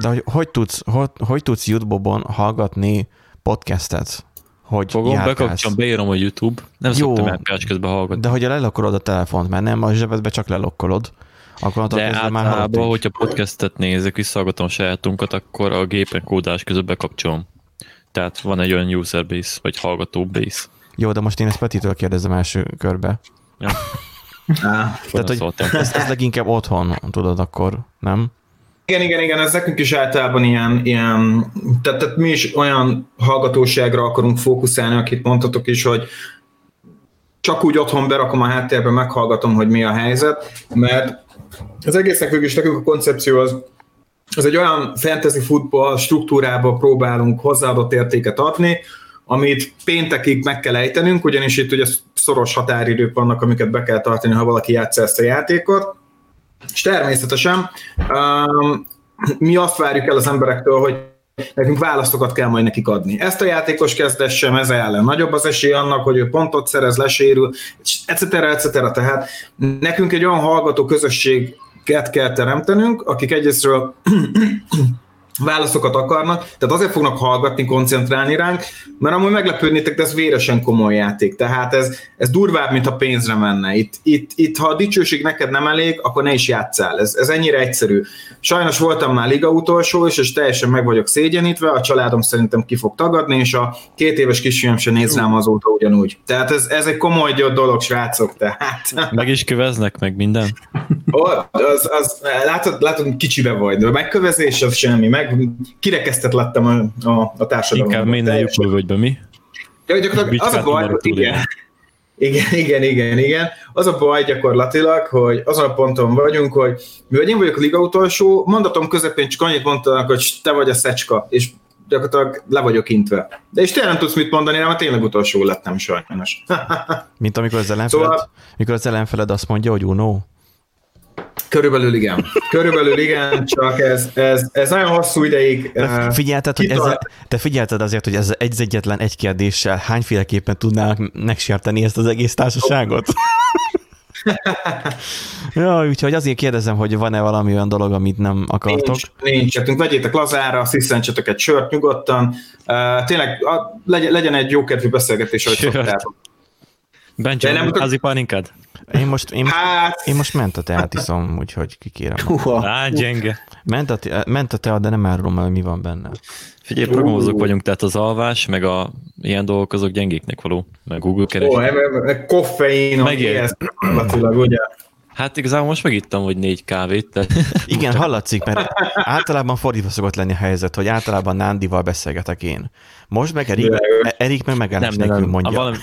De hogy, hogy, tudsz, hogy, hogy tudsz YouTube-on hallgatni podcastet? Hogy Fogom, járkálsz? bekapcsolom, beírom a YouTube. Nem Jó. szoktam elkás közben hallgatni. De hogyha lelokkolod a telefont, mert nem a zsebedbe csak lelokkolod, akkor De, De már általában, hallottuk. hogyha podcastet nézek, visszahallgatom sajátunkat, akkor a gépen kódás között bekapcsolom. Tehát van egy olyan user base, vagy hallgató base. Jó, de most én ezt Petitől kérdezem első körbe. Ja, Á. Tehát, hogy szóltam. ez, ez leginkább otthon, tudod akkor, nem? Igen, igen, igen, ez nekünk is általában ilyen, ilyen tehát, tehát mi is olyan hallgatóságra akarunk fókuszálni, akit mondhatok is, hogy csak úgy otthon berakom a háttérbe, meghallgatom, hogy mi a helyzet, mert az egésznek végül is nekünk a koncepció az, az egy olyan fantasy futball struktúrába próbálunk hozzáadott értéket adni, amit péntekig meg kell ejtenünk, ugyanis itt ugye szoros határidők vannak, amiket be kell tartani, ha valaki játsza ezt a játékot, és természetesen um, mi azt várjuk el az emberektől, hogy nekünk válaszokat kell majd nekik adni. Ezt a játékos kezdessem, ez ellen nagyobb az esély annak, hogy ő pontot szerez, lesérül, etc. etc. Tehát nekünk egy olyan hallgató közösséget kell teremtenünk, akik egyrésztről válaszokat akarnak, tehát azért fognak hallgatni, koncentrálni ránk, mert amúgy meglepődnétek, de ez véresen komoly játék. Tehát ez, ez durvább, mint a pénzre menne. Itt, itt, itt, ha a dicsőség neked nem elég, akkor ne is játszál. Ez, ez ennyire egyszerű. Sajnos voltam már liga utolsó is, és teljesen meg vagyok szégyenítve, a családom szerintem ki fog tagadni, és a két éves kisfiam sem néz rám azóta ugyanúgy. Tehát ez, ez egy komoly dolog, srácok, tehát... Meg is köveznek, meg minden. Ó, az, az, látod, látod, kicsibe vagy, de a megkövezés az semmi, meg kirekesztett lettem a, a, a társadalomban. Inkább minden lyukul vagy be, mi? Ja, gyakorlatilag az a baj, igen, igen, igen, igen, igen. Az a baj gyakorlatilag, hogy azon a ponton vagyunk, hogy mivel én vagyok a liga utolsó, mondatom közepén csak annyit mondtanak, hogy te vagy a szecska, és gyakorlatilag le vagyok intve. De és tényleg nem tudsz mit mondani, mert tényleg utolsó lettem sajnos. Mint amikor az ellenfeled, Szóval- mikor az ellenfeled azt mondja, hogy Uno. Körülbelül igen. Körülbelül igen, csak ez, ez, ez nagyon hosszú ideig. De eh, figyelted, hogy ezzel, te figyelted azért, hogy ez egy egyetlen egy kérdéssel hányféleképpen tudnának megsérteni ezt az egész társaságot? ja, úgyhogy azért kérdezem, hogy van-e valami olyan dolog, amit nem akartok. Nincs, nincs. Hát vegyétek lazára, sziszentsetek egy sört nyugodtan. Uh, tényleg a, legyen, legyen egy jókedvű beszélgetés, ahogy szoktátok. Bencsi, nem nem tud- házi pálinkád? Én most, én, Hát, én most ment a teát iszom, úgyhogy kikérem. Húha. Á, gyenge. Ment a, te, ment a teát, de nem árulom el, hogy mi van benne. Figyelj, programozók vagyunk, tehát az alvás, meg a ilyen dolgok azok gyengéknek való, meg Google keres. ó, em- koffein, ez gyakorlatilag, ugye? Hát igazából most megittam, hogy négy kávét, de Igen, hallatszik, mert általában fordítva szokott lenni a helyzet, hogy általában Nándival beszélgetek én. Most meg Erik. Erik meg megállás nem, nem, nélkül nem. mondja. A valami,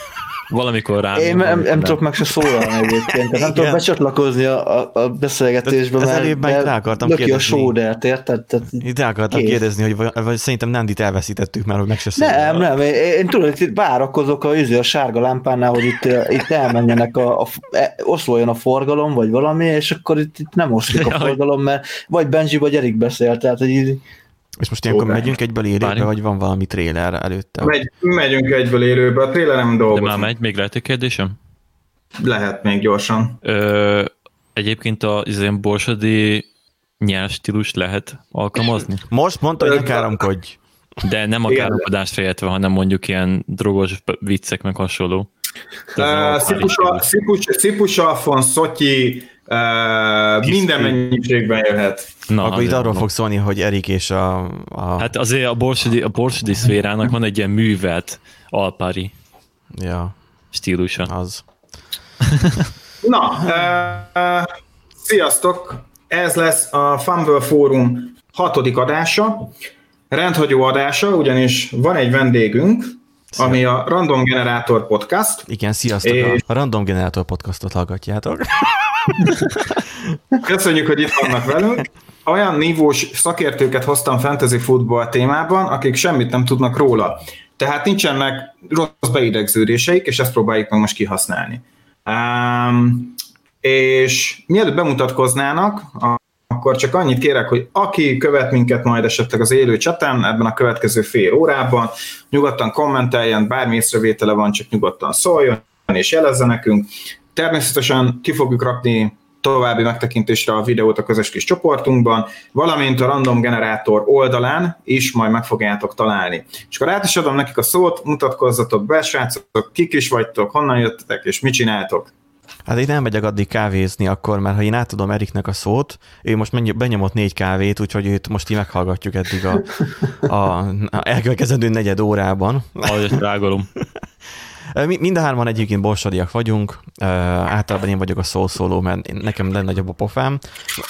valamikor rám. Én nem, nem tudok meg se szólalni egyébként, tehát nem tudok becsatlakozni a, a, a beszélgetésbe, mert, előbb meg rá mert akartam löki a kérdezni. sódert, érted? Tehát, Ide akartam Kész. kérdezni, hogy vagy, vagy szerintem Nándit elveszítettük már, hogy meg se szólal. nem, nem, én, én tudod, itt várakozok a, izé, a sárga lámpánál, hogy itt, itt elmenjenek, a, a, e, oszloljon a forgalom, vagy valami, és akkor itt, itt nem oszlik a forgalom, mert vagy Benji, vagy Erik beszél, tehát hogy így, És most ilyenkor de- megyünk egyből élőbe, Várjunk. vagy van valami tréler előtte? Megy, megyünk egyből élőbe, a trailerem De dolgozunk. már megy, még lehet egy kérdésem? Lehet még gyorsan. Ö, egyébként az ilyen borsodi nyelvstílus lehet alkalmazni? Most mondta, hogy ne káromkodj. De nem a Igen. káromkodást fejetve, hanem mondjuk ilyen drogos viccek meg hasonló. Ez a Uh, párizs Szipus, stílus. Szipus, Szipus Alfon, Szotyi, uh, Kis minden mennyiségben jöhet. Na, Akkor itt arról fog szólni, hogy Erik és a... a Hát azért a borsodi, a borsodi szférának van egy ilyen művelt alpári ja, stílusa. az. Na, uh, sziasztok! Ez lesz a Fumble Fórum hatodik adása, rendhagyó adása, ugyanis van egy vendégünk, ami a Random Generator Podcast. Igen, sziasztok! És- A Random Generator podcastot hallgatjátok. Köszönjük, hogy itt vannak velünk. Olyan nívós szakértőket hoztam fantasy football témában, akik semmit nem tudnak róla. Tehát nincsenek rossz beidegződéseik, és ezt próbáljuk meg most kihasználni. Um, és mielőtt bemutatkoznának, akkor csak annyit kérek, hogy aki követ minket majd esetleg az élő cseten, ebben a következő fél órában, nyugodtan kommenteljen, bármi észrevétele van, csak nyugodtan szóljon, és jelezze nekünk. Természetesen ki fogjuk rakni további megtekintésre a videót a közös kis csoportunkban, valamint a random generátor oldalán is majd meg fogjátok találni. És akkor át is adom nekik a szót, mutatkozzatok be, srácok, kik is vagytok, honnan jöttetek, és mit csináltok. Hát én nem megyek addig kávézni akkor, mert ha én átadom Eriknek a szót, ő most benyomott négy kávét, úgyhogy őt most így meghallgatjuk eddig a, a, a elkövetkezendő negyed órában. Ahogy rágolom. Mi- Mind a hárman egyébként borsodiak vagyunk, uh, általában én vagyok a szószóló, mert nekem legnagyobb a pofám.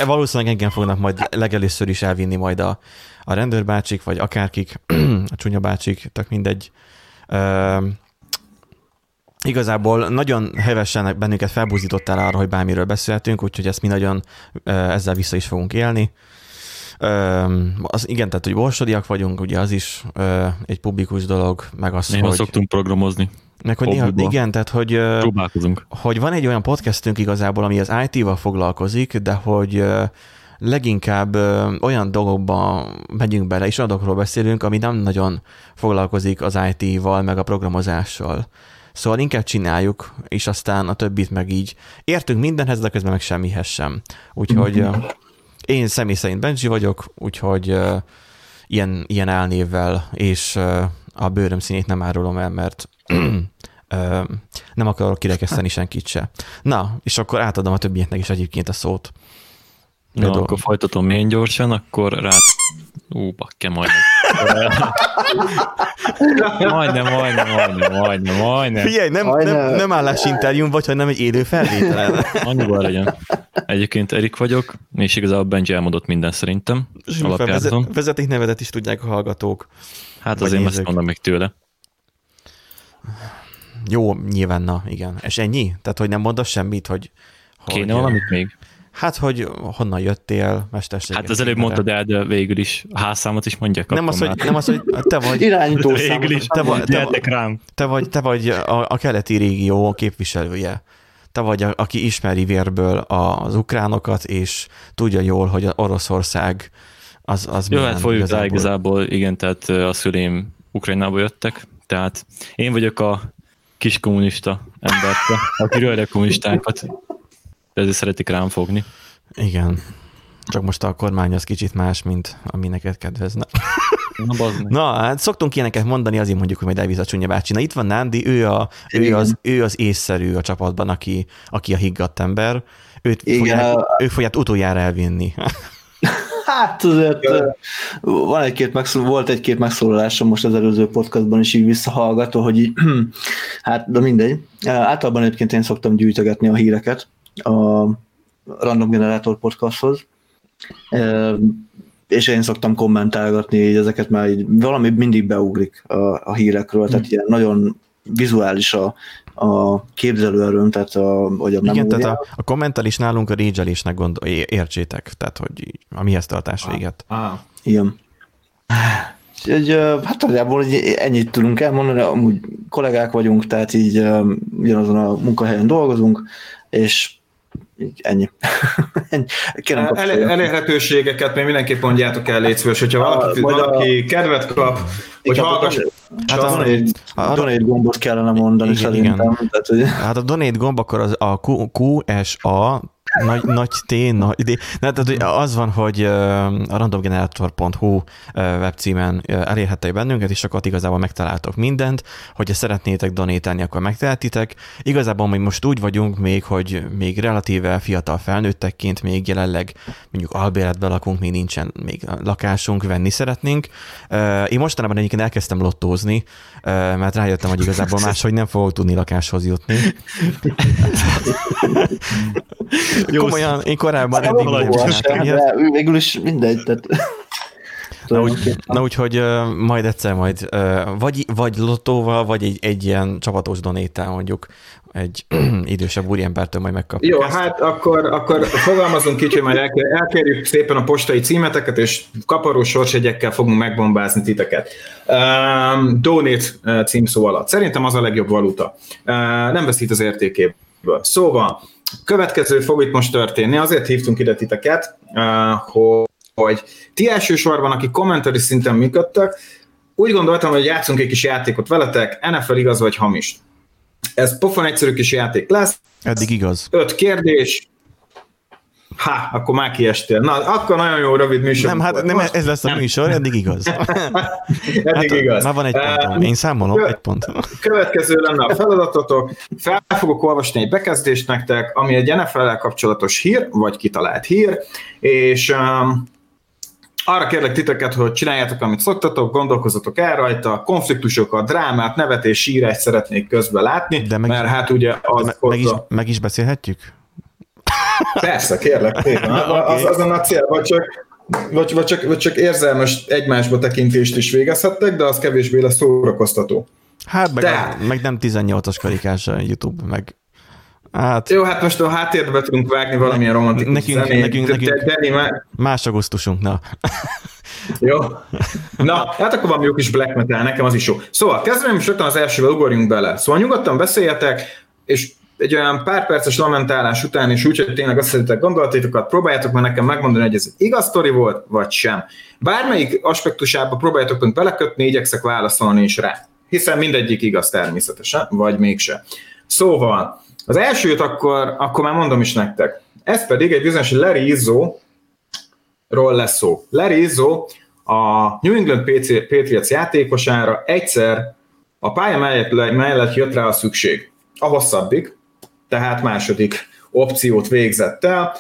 Valószínűleg engem fognak majd legelőször is elvinni majd a, a rendőrbácsik, vagy akárkik, a csúnya bácsik, tök mindegy. Uh, igazából nagyon hevesen bennünket felbúzítottál arra, hogy bármiről beszéltünk, úgyhogy ezt mi nagyon ezzel vissza is fogunk élni. Az igen, tehát, hogy borsodiak vagyunk, ugye az is egy publikus dolog, meg az, Néha hogy... szoktunk programozni. Meg hogy néha, hobbiból. igen, tehát hogy, Próbálkozunk. hogy van egy olyan podcastünk igazából, ami az IT-val foglalkozik, de hogy leginkább olyan dolgokba megyünk bele, és olyan dolgokról beszélünk, ami nem nagyon foglalkozik az IT-val, meg a programozással. Szóval inkább csináljuk, és aztán a többit meg így értünk mindenhez, de közben meg semmihez sem. Úgyhogy én személy szerint Benji vagyok, úgyhogy ilyen, ilyen álnévvel, és a bőröm színét nem árulom el, mert ö, nem akarok kirekeszteni senkit se. Na, és akkor átadom a többieknek is egyébként a szót. Na, dolog. akkor folytatom milyen gyorsan, akkor rá... Ú, bakke, majdnem. majdnem, majdnem, majdnem, majdnem, majdnem. Figyelj, nem, nem, ne. nem állásinterjún vagy, hanem egy élő felvételen. Annyiból legyen. Egyébként Erik vagyok, és igazából Benji elmondott minden szerintem. Alapjázom. Vezet, vezetéknevedet is tudják a hallgatók. Hát azért ezt mondom még tőle. Jó, nyilván, na, igen. És ennyi? Tehát, hogy nem mondasz semmit, hogy... hogy Kéne valamit még? Hát, hogy honnan jöttél, mesterséges. Hát az előbb mondtad el, de végül is a házszámot is mondják. Nem az, hogy, nem az, hogy te vagy, Irányító Végül is. Te vagy- te Gyertek rám. te vagy, te vagy a, a keleti régió képviselője. Te vagy, a, aki ismeri vérből az ukránokat, és tudja jól, hogy Oroszország az, az Jó, hát folyjuk rá igazából. igazából, igen, tehát a szüleim Ukrajnából jöttek, tehát én vagyok a kis kommunista emberke, aki rölde kommunistákat, de ezért szeretik rám fogni. Igen. Csak most a kormány az kicsit más, mint ami neked kedvezne. Na, bazd meg. Na, hát szoktunk ilyeneket mondani, azért mondjuk, hogy majd elvíz a csúnya bácsi. Na itt van Nándi, ő, a, ő, az, ő az észszerű a csapatban, aki, aki a higgadt ember. Őt Igen, fogják, a- ők fogják utoljára elvinni. Hát azért ö, van egy-két megszól, volt egy-két megszólalásom most az előző podcastban is így visszahallgató, hogy így, hát de mindegy. Általában egyébként én szoktam gyűjtögetni a híreket a Random Generator podcasthoz, és én szoktam kommentálgatni így ezeket, mert így valami mindig beugrik a, a hírekről, tehát ilyen nagyon vizuális a, a képzelőerőm, tehát a, hogy a Igen, memória. tehát a, a kommentel is nálunk a régyelésnek gondol, értsétek, tehát hogy így a mihez tartás véget. Ah. Igen. Úgyhogy, hát nagyjából ennyit tudunk elmondani, amúgy kollégák vagyunk, tehát így ugyanazon a munkahelyen dolgozunk, és így ennyi. Kérem, El, elérhetőségeket még mindenképp mondjátok el, légy szíves, hogyha valaki, A- majd a- valaki kedvet kap, hogy Igen, hallgass, Hát az- Donate, arra- donate gombot kellene mondani Igen, szerintem. igen. Tehát, hogy, Hát a donate gomb akkor az a Q, QSA nagy, nagy T, nagy D. Ne, tehát az van, hogy a randomgenerator.hu webcímen elérhettek bennünket, és akkor ott igazából megtaláltok mindent. Hogyha szeretnétek donétálni, akkor megtehetitek. Igazából mi most úgy vagyunk még, hogy még relatíve fiatal felnőttekként még jelenleg mondjuk albéletben lakunk, még nincsen még lakásunk, venni szeretnénk. Én mostanában egyébként elkezdtem lottózni, mert rájöttem, hogy igazából máshogy nem fogok tudni lakáshoz jutni. Jó, Komolyan, én korábban Hát, eddig nem csináltam végül is mindegy. Tehát, Na, úgy, na úgyhogy ö, majd egyszer majd ö, vagy, vagy lottóval, vagy egy, egy ilyen csapatos donéttel mondjuk egy idősebb úriembertől majd megkapjuk Jó, ezt. hát akkor, akkor fogalmazunk kicsit, majd elkér, elkérjük szépen a postai címeteket, és kaparó sorsjegyekkel fogunk megbombázni titeket. Um, donate uh, címszó alatt. Szerintem az a legjobb valuta. Uh, nem veszít az értékéből. Szóval, következő fog itt most történni. Azért hívtunk ide titeket, uh, hogy ti elsősorban, akik kommentari szinten működtek, úgy gondoltam, hogy játszunk egy kis játékot veletek, NFL igaz vagy hamis. Ez pofon egyszerű kis játék lesz, Eddig igaz. öt kérdés, Ha, akkor már kiestél. Na, akkor nagyon jó rövid műsor. Nem, hát nem, ez lesz a műsor, eddig igaz. eddig hát, igaz. Már van egy pontom. Én számolom, egy pont. Következő lenne a feladatotok. Fel fogok olvasni egy bekezdést nektek, ami egy nfl kapcsolatos hír, vagy kitalált hír, és um, arra kérlek titeket, hogy csináljátok, amit szoktatok, gondolkozzatok el rajta, konfliktusokat, drámát, nevetés, sírást szeretnék közben látni, de meg, mert hát ugye az meg, meg, is, meg is beszélhetjük? Persze, kérlek, tényleg. Az, azon a cél, vagy csak, vagy, vagy, csak, vagy csak érzelmes egymásba tekintést is végezhettek, de az kevésbé lesz szórakoztató. Hát meg, de... meg nem 18-as karikás a YouTube, meg Hát, Jó, hát most a háttérbe tudunk vágni valamilyen romantikus nekünk, zenét. Nekünk, nekünk, nekünk már... más augusztusunk, na. Jó. Na, hát akkor van jó kis black metal, nekem az is jó. Szóval kezdem is rögtön az elsővel, ugorjunk bele. Szóval nyugodtan beszéljetek, és egy olyan pár perces lamentálás után, és úgy, hogy tényleg azt szeretek gondolatétokat, próbáljátok meg nekem megmondani, hogy ez igaz sztori volt, vagy sem. Bármelyik aspektusába próbáljátok meg belekötni, igyekszek válaszolni is rá. Hiszen mindegyik igaz természetesen, vagy mégse. Szóval, az elsőt akkor, akkor már mondom is nektek. Ez pedig egy bizonyos Larry Izzo ról lesz szó. Larry Izzo a New England Patriots játékosára egyszer a pálya mellett, mellett jött rá a szükség. A hosszabbik, tehát második opciót végzett el.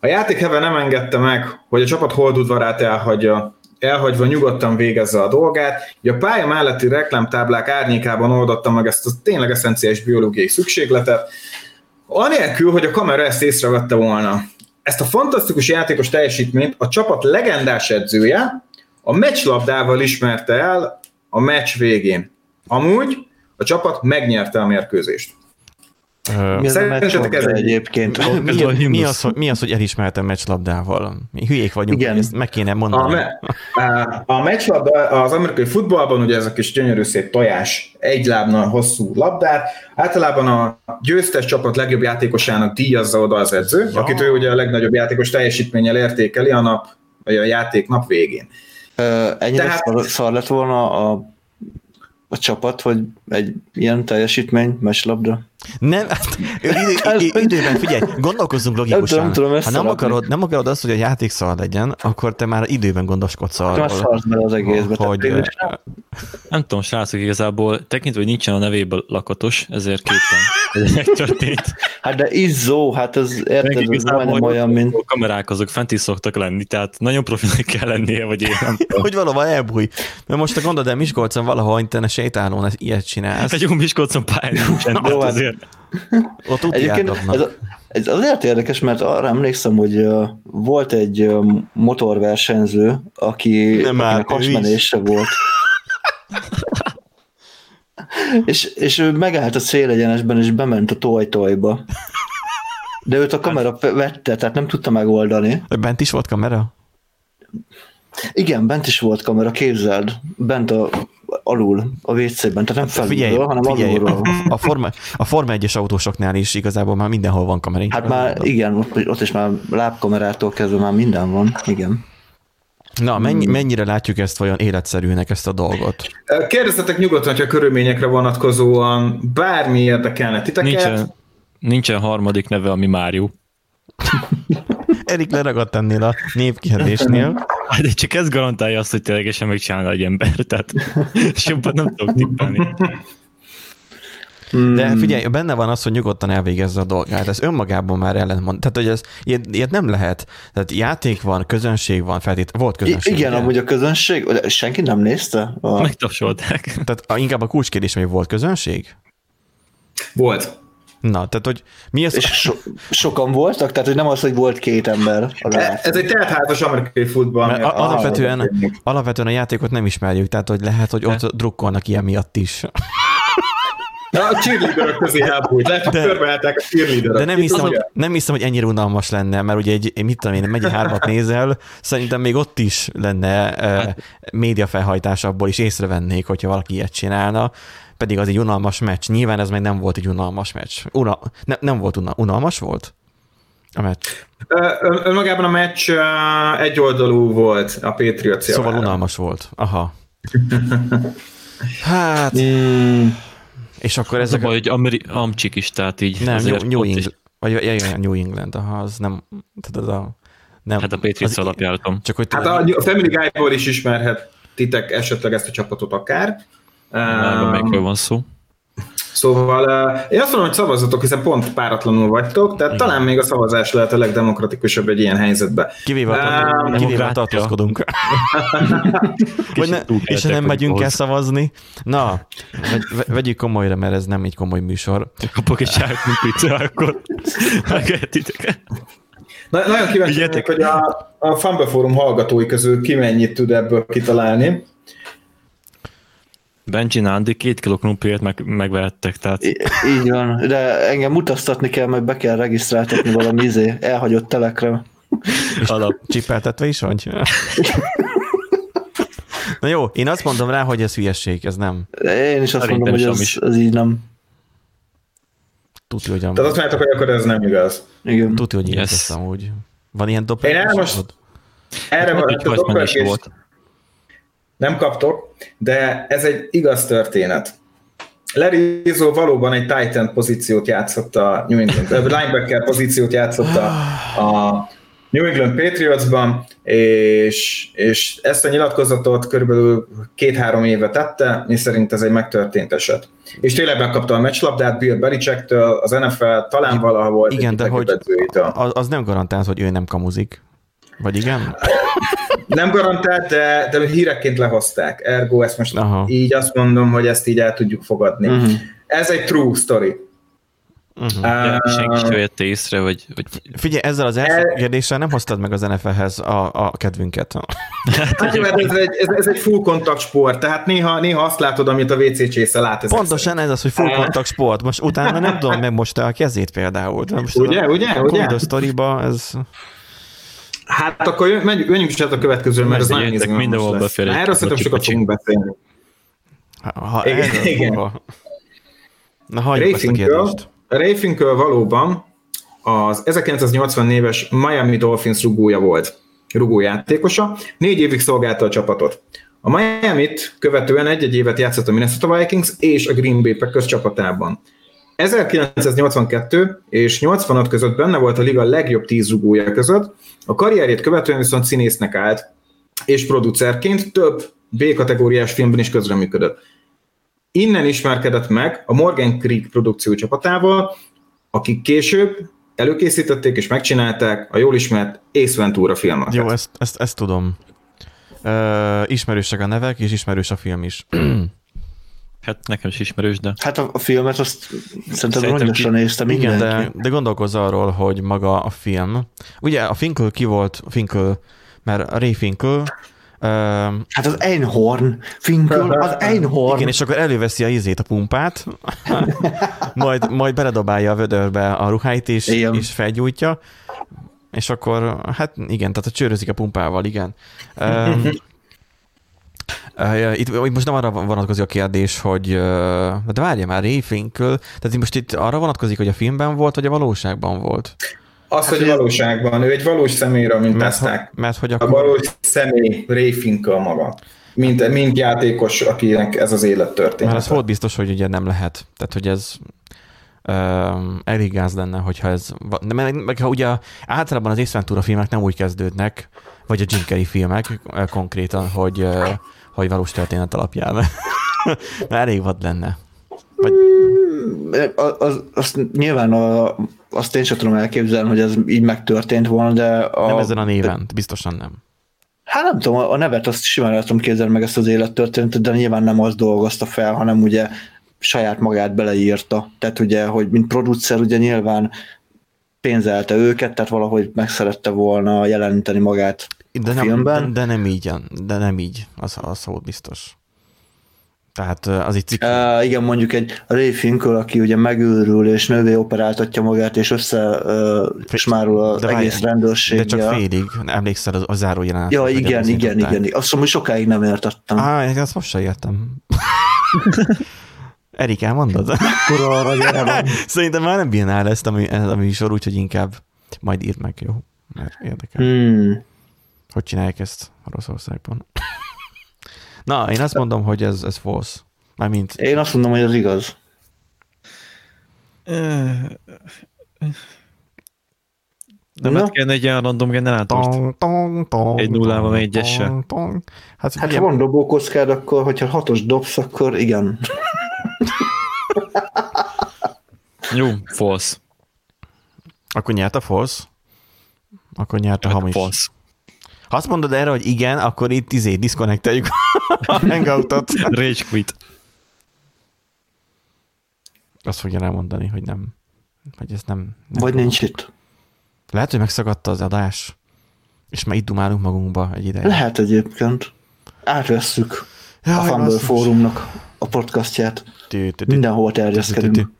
A játékheve nem engedte meg, hogy a csapat holdudvarát elhagyja, elhagyva nyugodtan végezze a dolgát. a pálya melletti reklámtáblák árnyékában oldotta meg ezt a tényleg eszenciális biológiai szükségletet, anélkül, hogy a kamera ezt észrevette volna. Ezt a fantasztikus játékos teljesítményt a csapat legendás edzője a meccslabdával ismerte el a meccs végén. Amúgy a csapat megnyerte a mérkőzést. Mi az Szerintetek ez egyébként? Mi, mi, mi, az, hogy, mi az, hogy elismertem meccslabdával? Mi hülyék vagyunk, Igen. ezt meg kéne mondani. A, me, a meccslabda az amerikai futballban ugye ezek is gyönyörű szép tojás, egy lábnal hosszú labdát. Általában a győztes csapat legjobb játékosának díjazza oda az edző, ja. akit ő ugye a legnagyobb játékos teljesítménnyel értékeli a nap, vagy a játék nap végén. Ö, ennyire Tehát, szar, szar lett volna a a csapat, hogy egy ilyen teljesítmény, meslabda? Nem, hát, idő, időben figyelj, gondolkozzunk logikusan. Nem, tudom, ha nem akarod, nem akarod azt, hogy a játék szar legyen, akkor te már időben gondoskodsz arról. Hát szarsz bele az egészbe. Hogy, nem tudom, srácok, igazából tekintve, hogy nincsen a nevében lakatos, ezért képen. Ez megtörtént. Hát de izzó, hát ez érted, ez majdnem olyan, mint... A kamerák azok fent is szoktak lenni, tehát nagyon profinak kell lennie, vagy én nem tudom. hogy valahol elbúj. Mert most a gondod, de Miskolcon valahol internet sétálón ilyet csinálsz. Egy jó Miskolcon pályán nincsen, hát azért. Ott Egyébként ez, ez azért érdekes, mert arra emlékszem, hogy volt egy motorversenyző, aki Nem hasmenése volt. és, és ő megállt a szélegyenesben, és bement a tojtojba. De őt a kamera vette, tehát nem tudta megoldani. Bent is volt kamera? Igen, bent is volt kamera, képzeld. Bent a alul, a WC-ben, tehát nem felülről, figyelj, hanem figyelj, alulról. A Forma, a Forma 1-es autósoknál is igazából már mindenhol van kamera. Hát már igen, ott, ott is már lábkamerától kezdve már minden van, igen. Na, mennyi, hmm. mennyire látjuk ezt vajon életszerűnek, ezt a dolgot? Kérdeztetek nyugodtan, hogy a körülményekre vonatkozóan bármi érdekelne titeket. Nincsen, nincsen harmadik neve, ami Máriu. Erik leragadt ennél a névkérdésnél. Hát de csak ez garantálja azt, hogy ténylegesen megcsinálna egy ember, tehát jobban nem tudok tippelni. De figyelj, benne van az, hogy nyugodtan elvégezze a dolgát. Ez önmagában már ellentmond. Tehát, hogy ez ilyet, ilyet nem lehet. Tehát játék van, közönség van, feltét, volt közönség. I- igen, amúgy a közönség, senki nem nézte? A... Megtapsolták. Tehát inkább a kulcskérdés, hogy volt közönség? Volt. Na, tehát, hogy mi az... És so, sokan voltak? Tehát, hogy nem az, hogy volt két ember. E, ez egy teltházas amerikai futball. Mert alapvetően, alapvetően a játékot nem ismerjük, tehát, hogy lehet, hogy ott drukkolnak ilyen miatt is. Na, a cheerleaderök közé elbújt, lehet, hogy körbeállták a cheerleaderök. De nem hiszem, hogy, nem hiszem, hogy ennyire unalmas lenne, mert ugye egy, mit tudom én, megy hármat nézel, szerintem még ott is lenne uh, médiafelhajtás abból is észrevennék, hogyha valaki ilyet csinálna pedig az egy unalmas meccs. Nyilván ez még nem volt egy unalmas meccs. Una, ne, nem volt unal, unalmas volt a meccs? Önmagában a meccs egyoldalú volt a Patriots Szóval unalmas volt. Aha. hát... Mm. És akkor ezek... Vagy egy ameri- amcsik is, tehát így... Nem, New, New, England, Vagy ja, ja, New England, aha, az nem, tudod, a, nem. Hát a Patriots az- alapjáratom. Csak hogy Hát a, a Family Guy-ból is ismerhetitek esetleg ezt a csapatot akár. Vágom, Um, melyikről van szó. Szóval uh, én azt mondom, hogy szavazatok, hiszen pont páratlanul vagytok, tehát Igen. talán még a szavazás lehet a legdemokratikusabb egy ilyen helyzetben. kivéve, a, Ám, kivéve tartózkodunk. Vagy ne, és nem megyünk el ahhoz. szavazni. Na, vegy, ve- vegyük komolyra, mert ez nem egy komoly műsor. Kapok egy sárkumpit, akkor megehetitek. Na, nagyon kíváncsi vagyok, hogy a, a Fumble Forum hallgatói közül ki mennyit tud ebből kitalálni. Benji Nandi két kiló krumpliért meg, megvehettek, tehát Í- Így van, de engem utaztatni kell, majd be kell regisztráltatni valami izé, elhagyott telekre. alap. Csipeltetve is vagy? Na jó, én azt mondom rá, hogy ez hülyesség, ez nem. De Én is azt Szerintem mondom, hogy is ez, így nem. Tudja, hogy, Tehát azt mondjátok, hogy akkor ez nem igaz. Igen. tudja, hogy yes. Yes. amúgy. Van ilyen Én doppel? el most- Erre van, Hogy a volt. Nem kaptok, de ez egy igaz történet. Larry Izzo valóban egy Titan pozíciót játszott a New England, linebacker pozíciót játszott a, a New England Patriotsban, és, és ezt a nyilatkozatot körülbelül két-három éve tette, mi szerint ez egy megtörtént eset. És tényleg megkapta a meccslabdát Bill Belichicktől, az NFL talán valaha volt Igen, de hogy az, az nem garantál, hogy ő nem kamuzik. Vagy igen? Nem garantált, de, de hírekként lehozták. Ergo ezt most Aha. Így azt mondom, hogy ezt így el tudjuk fogadni. Uh-huh. Ez egy true story. Uh-huh. Uh, senki sem vette észre, hogy, hogy Figyelj, ezzel az első El- kérdéssel nem hoztad meg az NFL-hez a, a kedvünket. Hát jó, hát ez egy, ez, ez egy full kontakt sport, tehát néha, néha azt látod, amit a WC csésze lát. Pontosan ez az, hogy full contact sport. Most utána nem tudom, megmosta a kezét például. De Most Ugye, a, ugye, a ugye? Covid sztoriba ez... szerint. Hát akkor menjünk, is át a következőre, mert ez nagyon izgalmas mindenhol lesz. befér egy Erről szerintem sokat fogunk beszélni. Ha, ha Igen, igen. Na hagyjuk ezt a kérdést. Valóban az 1984-es Miami Dolphins rugója volt, rugójátékosa, négy évig szolgálta a csapatot. A Miami-t követően egy-egy évet játszott a Minnesota Vikings és a Green Bay Packers csapatában. 1982 és 85 között benne volt a liga legjobb tíz rugója között, a karrierjét követően viszont színésznek állt, és producerként több B-kategóriás filmben is közreműködött. Innen ismerkedett meg a Morgan Creek produkció csapatával, akik később előkészítették és megcsinálták a jól ismert Ace Ventura filmet. Jó, ezt, ezt, ezt tudom. Uh, ismerősek a nevek, és ismerős a film is. hát nekem is ismerős, de Hát a, a filmet azt szerintem Szerintem ki- nézte Igen, mindenki. de, de gondolkozz arról, hogy maga a film, ugye a Finkel ki volt, Finkel, mert Ray Finkel, uh, Hát az Einhorn, Finkel, az Einhorn. igen, és akkor előveszi a izét, a pumpát, majd, majd beledobálja a vödörbe a ruháit, és, Igen. és felgyújtja, és akkor, hát igen, tehát a csőrözik a pumpával, igen. Um, itt, itt most nem arra vonatkozik a kérdés, hogy de várja már, Ray Finkel, tehát most itt arra vonatkozik, hogy a filmben volt, vagy a valóságban volt? Az, hogy Hát, valóságban, ő egy valós személyre Mert, mintázták. mert hogy A akkor... valós személy Ray Finkel maga. Mint, mint játékos, akinek ez az élet Mert történet. az volt biztos, hogy ugye nem lehet. Tehát, hogy ez elég gáz lenne, hogyha ez... meg, meg ha ugye általában az Ace Ventura filmek nem úgy kezdődnek, vagy a Jim Carrey filmek konkrétan, hogy, hogy valós történet alapján. Elég vad lenne. Vagy, Az, az, azt nyilván a, azt én sem tudom elképzelni, hogy ez így megtörtént volna, de a, nem ezen a néven, biztosan nem. Hát nem tudom, a nevet azt simán el tudom képzelni meg ezt az élettörténetet, de nyilván nem az dolgozta fel, hanem ugye saját magát beleírta. Tehát ugye, hogy mint producer ugye nyilván pénzelte őket, tehát valahogy megszerette volna jeleníteni magát De a nem, filmben. de, de nem így, de nem így, az, az volt biztos. Tehát eh, az egy cikk. Uh, igen, mondjuk egy Ray Finkel, aki ugye megőrül és nővé operáltatja magát, és össze uh, az De várj, egész De rendőrséggel. csak félig, emlékszel az- a záró jelenet. Ja, igen, igen, igen. Azt mondom, hogy sokáig nem értettem. Á, én azt most sem értem. Erik, elmondod? Kurva van. Szerintem már nem bírnál ezt a, ez a műsor, úgyhogy inkább majd írd meg, jó? Mert érdekel. Hmm. Hogy csinálják ezt Oroszországban? Na, én azt mondom, hogy ez, ez false. Mármint, Én azt mondom, hogy ez igaz. Nem hát kellene egy ilyen random generátort? Tong, tong, tong, Egy nullával, egy egyessel? Hát, Hát ha van dobókockád, akkor, hogyha hatos dobsz, akkor igen. Jó, false. akkor nyert a false? Akkor nyert a hamis. False. Ha azt mondod erre, hogy igen, akkor itt izé diszkonnekteljük a hangoutot. Rage quit. Azt fogja elmondani, hogy nem. Hogy ez nem. nem Vagy nincs itt. Lehet, hogy megszakadta az adás, és már itt dumálunk magunkba egy ideje. Lehet egyébként. Átvesszük a Jaj, Fumble basszus. Fórumnak a podcastját. Mindenhol terjeszkedünk.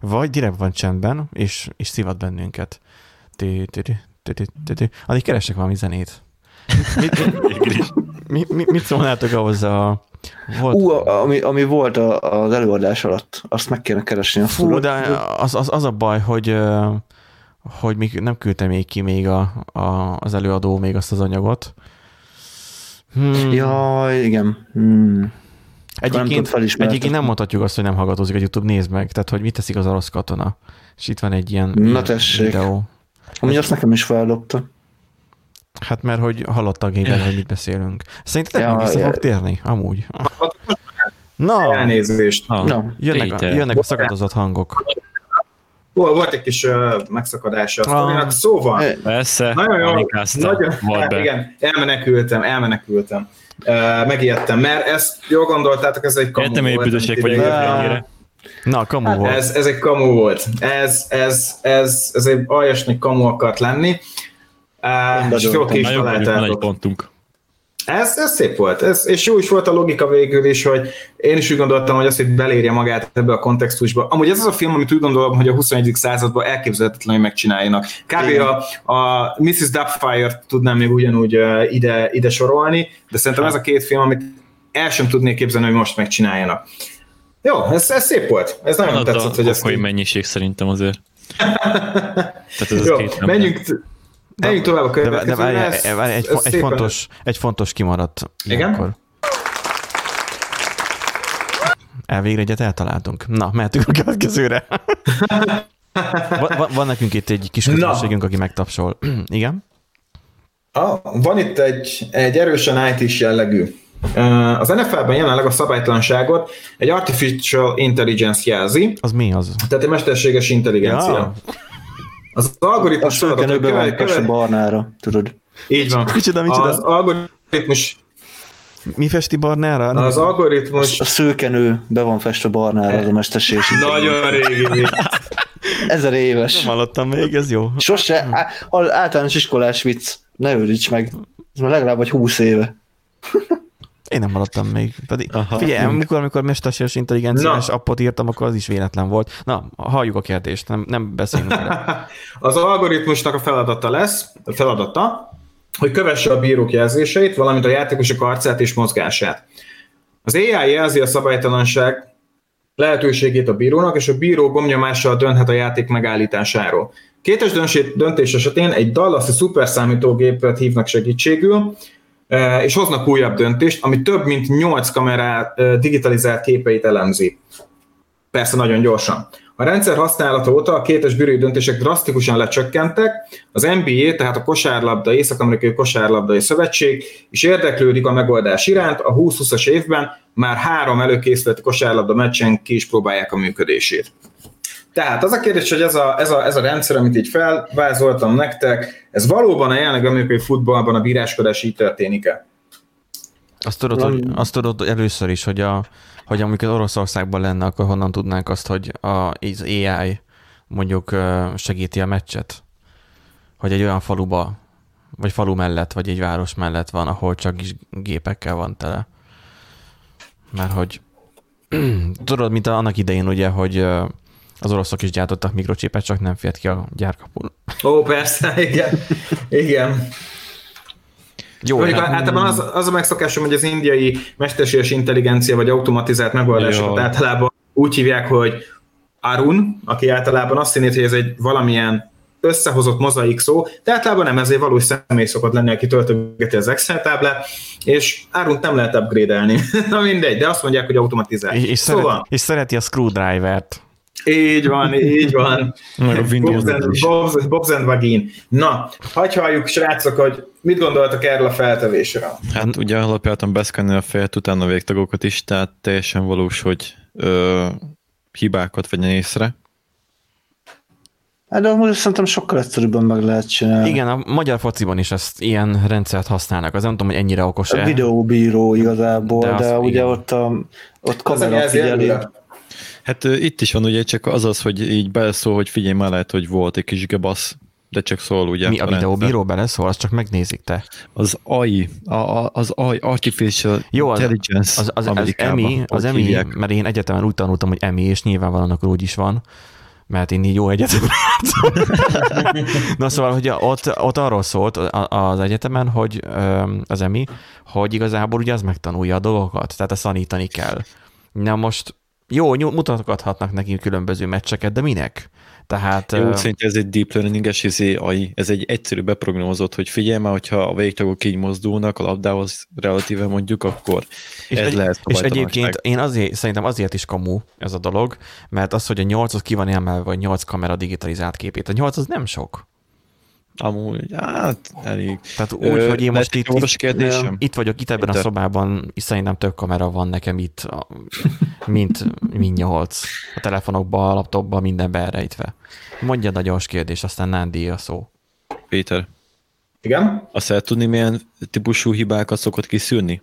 Vagy direkt van csendben, és, és szivat bennünket. Addig keresek valami zenét. Végül is. Mi, mi, mit szólnátok ahhoz a... Volt, Ú, a- ami, ami volt a, az előadás alatt, azt meg kéne keresni. Fú, tudod? de az, az, az a baj, hogy, hogy még nem küldte még ki még a, a, az előadó még azt az anyagot. Hmm. Jaj, igen. Hmm. nem Egyébként, felismertetni. egyébként nem mondhatjuk azt, hogy nem hallgatózik a YouTube, nézd meg. Tehát, hogy mit teszik az orosz katona. És itt van egy ilyen, Na tessék. videó. Ami azt nekem is feldobta. Hát mert hogy hallotta a gében, hogy mit beszélünk. Szerinted Ja, ja, vissza ja. fog térni? Amúgy. Na, Elnézést. Ah, Na, jönnek, a, jönnek a szakadozott hangok. Volt, egy kis uh, megszakadása a Ah. Szóval, Persze, nagyon jó, nagyon, Volt hát be. igen, elmenekültem, elmenekültem. Uh, megijedtem, mert ezt jól gondoltátok, ez egy kamu Értem, volt, ide írtam. végére. Na, kamu Hát volt. Ez, ez egy kamu volt. Ez, ez, ez, ez egy aljas nagy kamu akart lenni. Uh, és jól ki is találtátok. pontunk. Ez, ez szép volt, ez, és jó is volt a logika végül is, hogy én is úgy gondoltam, hogy azt, hogy belérje magát ebbe a kontextusba. Amúgy ez az a film, amit úgy gondolom, hogy a 21. században elképzelhetetlen, hogy megcsináljanak. Kb. A, a Mrs. Doubtfire-t tudnám még ugyanúgy uh, ide, ide sorolni, de szerintem ez a két film, amit el sem tudnék képzelni, hogy most megcsináljanak. Jó, ez, ez szép volt. Ez nagyon Az tetszett, hogy a ezt... kokai mennyiség szerintem azért. Tehát ez Jó, menjünk, menjünk tovább a De, de következőre. várj, Ez- várj, egy, ez egy, fontos, egy fontos kimaradt. Igen? ilyenkor. Elvégre egyet eltaláltunk. Na, mehetünk a következőre. van, van, van nekünk itt egy kis közönségünk, aki megtapsol. Igen? Ah, van itt egy, egy erősen IT-s jellegű. Az NFL-ben jelenleg a szabálytlanságot egy artificial intelligence jelzi, Az mi az? tehát egy mesterséges intelligencia. Ja. Az A algoritmus feladatot szőkenőben van követ, követ, követ, barnára, tudod. így van. Micsoda, micsoda? Az algoritmus, Mi festi barnára? az algoritmus A szőkenő be van festve barnára, az a mesterséges. nagyon régi. Ezer éves. Nem hallottam még, ez jó. Sose, á- al- általános iskolás vicc. Ne őríts meg. Ez már legalább vagy húsz éve. Én nem hallottam még. Pedig, Aha. figyelj, amikor, amikor mesterséges intelligenciás Na. appot írtam, akkor az is véletlen volt. Na, halljuk a kérdést, nem, nem beszélünk erre. Az algoritmusnak a feladata lesz, a feladata, hogy kövesse a bírók jelzéseit, valamint a játékosok arcát és mozgását. Az AI jelzi a szabálytalanság lehetőségét a bírónak, és a bíró gomnyomással dönthet a játék megállításáról. Kétes döntés- esetén egy Dallasi szuperszámítógépet hívnak segítségül, és hoznak újabb döntést, ami több mint 8 kamerá digitalizált képeit elemzi. Persze nagyon gyorsan. A rendszer használata óta a kétes bírói döntések drasztikusan lecsökkentek, az NBA, tehát a kosárlabda, Észak-Amerikai Kosárlabdai Szövetség is érdeklődik a megoldás iránt, a 20-20-as évben már három előkészületi kosárlabda meccsen ki is próbálják a működését. Tehát az a kérdés, hogy ez a, ez a, ez a rendszer, amit így felvázoltam nektek, ez valóban a jelenleg amerikai futballban a bíráskodás így történik-e? Azt tudod, hogy, azt tudod először is, hogy, a, hogy amikor Oroszországban lenne, akkor honnan tudnánk azt, hogy a, az AI mondjuk segíti a meccset? Hogy egy olyan faluba, vagy falu mellett, vagy egy város mellett van, ahol csak is gépekkel van tele. Mert hogy tudod, mint annak idején ugye, hogy az oroszok is gyártottak mikrocsipet, csak nem fért ki a gyárkapun. Ó, persze, igen. igen. Jó, Mondjuk hát- általában az, az a megszokásom, hogy az indiai mesterséges intelligencia vagy automatizált megoldásokat általában úgy hívják, hogy Arun, aki általában azt hinné, hogy ez egy valamilyen összehozott mozaik szó, de általában nem, ez egy valós személy szokott lenni, aki töltögeti az Excel táblát, és Arunt nem lehet upgrade-elni. Na mindegy, de azt mondják, hogy automatizált. és, és, szóval, szereti, és szereti a screwdriver-t. Így van, így van. Meg a Windows Bobs. Bobs, Bobs and Vagin. Na, hagyj halljuk, srácok, hogy mit gondoltak erről a feltevésről. Hát ugye alapjártan beszkenni a fejet, utána a végtagokat is, tehát teljesen valós, hogy ö, hibákat vegyen észre. Hát de amúgy szerintem sokkal egyszerűbben meg lehet csinálni. Igen, a magyar fociban is ezt ilyen rendszert használnak. Az nem tudom, hogy ennyire okos A videóbíró igazából, De de, az de ugye igen. ott, a, ott kamera figyeli. Hát itt is van ugye csak az az, hogy így beleszól, hogy figyelj már lehet, hogy volt egy kis gebasz, de csak szól ugye. Mi a rendszer. videóbíró beleszól, azt csak megnézik te. Az AI, a, a, az AI, Artificial Jó, az- Intelligence Az, az, az EMI, az EMI, hívják. mert én egyetemen úgy tanultam, hogy EMI, és nyilvánvalóan akkor úgy is van, mert én így jó egyetem. Na szóval, hogy ott, ott arról szólt a- az egyetemen, hogy az EMI, hogy igazából ugye az megtanulja a dolgokat, tehát ezt tanítani kell. Na most jó, mutathatnak neki különböző meccseket, de minek? Tehát Jó, ö, szerintem ez egy deep learning-es izé AI, ez egy egyszerű beprogramozott, hogy figyelj már, hogyha a végtagok így mozdulnak a labdához relatíve mondjuk, akkor És, ez egy, lehet és egyébként én azért, szerintem azért is kamu ez a dolog, mert az, hogy a 8 ki van emelve, vagy 8 kamera digitalizált képét. A 8 az nem sok. Amúgy, hát elég. Tehát úgy, Ö, hogy én most itt, itt, kérdésem? itt vagyok, itt ebben a Péter. szobában, és szerintem több kamera van nekem itt, a- mint, mint 8. A telefonokban, a laptopban, mindenbe elrejtve. Mondjad a gyors kérdést, aztán Nándi a szó. Péter, Igen? azt lehet tudni, milyen típusú hibákat szokott kiszűrni?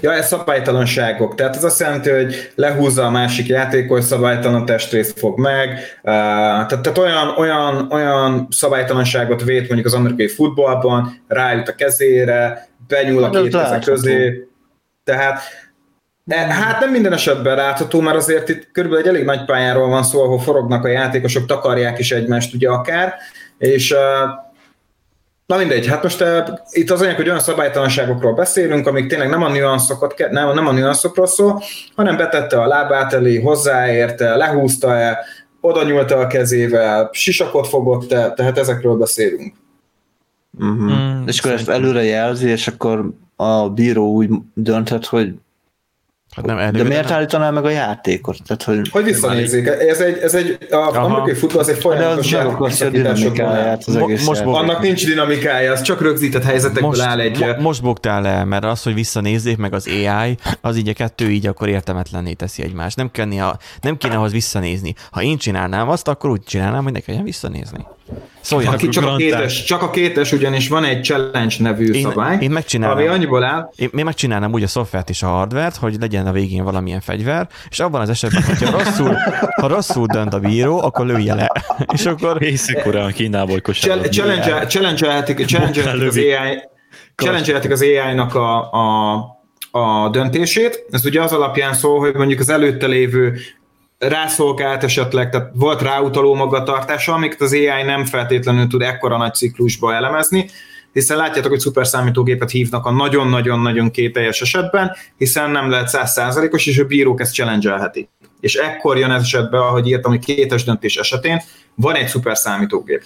Ja, ez szabálytalanságok. Tehát ez azt jelenti, hogy lehúzza a másik játékos, szabálytalan testrészt fog meg. Tehát, tehát olyan, olyan, olyan szabálytalanságot vét mondjuk az amerikai futballban, rájut a kezére, benyúl a két keze közé. Tehát E, Hát nem minden esetben látható, mert azért itt körülbelül egy elég nagy pályáról van szó, ahol forognak a játékosok, takarják is egymást ugye akár, és Na mindegy, hát most uh, itt az anyag, hogy olyan szabálytalanságokról beszélünk, amik tényleg nem a nüanszokat, nem, nem a nüanszokról szól, hanem betette a lábát elé, hozzáérte, lehúzta-e, oda nyúlta a kezével, sisakot fogott-e, tehát ezekről beszélünk. Uh-huh. Mm, és akkor ezt előre jelzi, és akkor a bíró úgy dönthet, hogy Hát nem de előre, miért állítaná meg a játékot? Tehát, hogy Hogy visszanézzék, ez egy, ez egy a Aha. amerikai futball, az egy de folyamatos az meg akarja a dinamikáját az egész most. Annak nincs dinamikája, az csak rögzített helyzetekből most, áll egy... mo- most bogtál le, mert az, hogy visszanézzék meg az AI, az így a kettő így akkor értelmetlenné teszi egymást. Nem, kéne, nem kéne ahhoz visszanézni. Ha én csinálnám azt, akkor úgy csinálnám, hogy ne kelljen visszanézni. Szóljanak. Aki csak a kétes, csak a kétes, ugyanis van egy challenge nevű Én, szabály, én megcsinálnám. ami annyiból áll, Én, én megcsinálnám úgy a szoftvert és a hardvert, hogy legyen a végén valamilyen fegyver, és abban az esetben, hogyha rosszul, ha rosszul dönt a bíró, akkor lője le. És akkor Észak-Koreán, Kínából kosárlabda. challenge- challenge-elhetik az. AI challenge az AI-nak a, a, a döntését. Ez ugye az alapján szól, hogy mondjuk az előtte lévő rászolgált esetleg, tehát volt ráutaló magatartása, amiket az AI nem feltétlenül tud ekkora nagy ciklusba elemezni, hiszen látjátok, hogy szuperszámítógépet hívnak a nagyon-nagyon-nagyon kételjes esetben, hiszen nem lehet százszázalékos, és a bírók ezt challenge És ekkor jön ez esetben, ahogy írtam, hogy kétes döntés esetén van egy szuperszámítógép.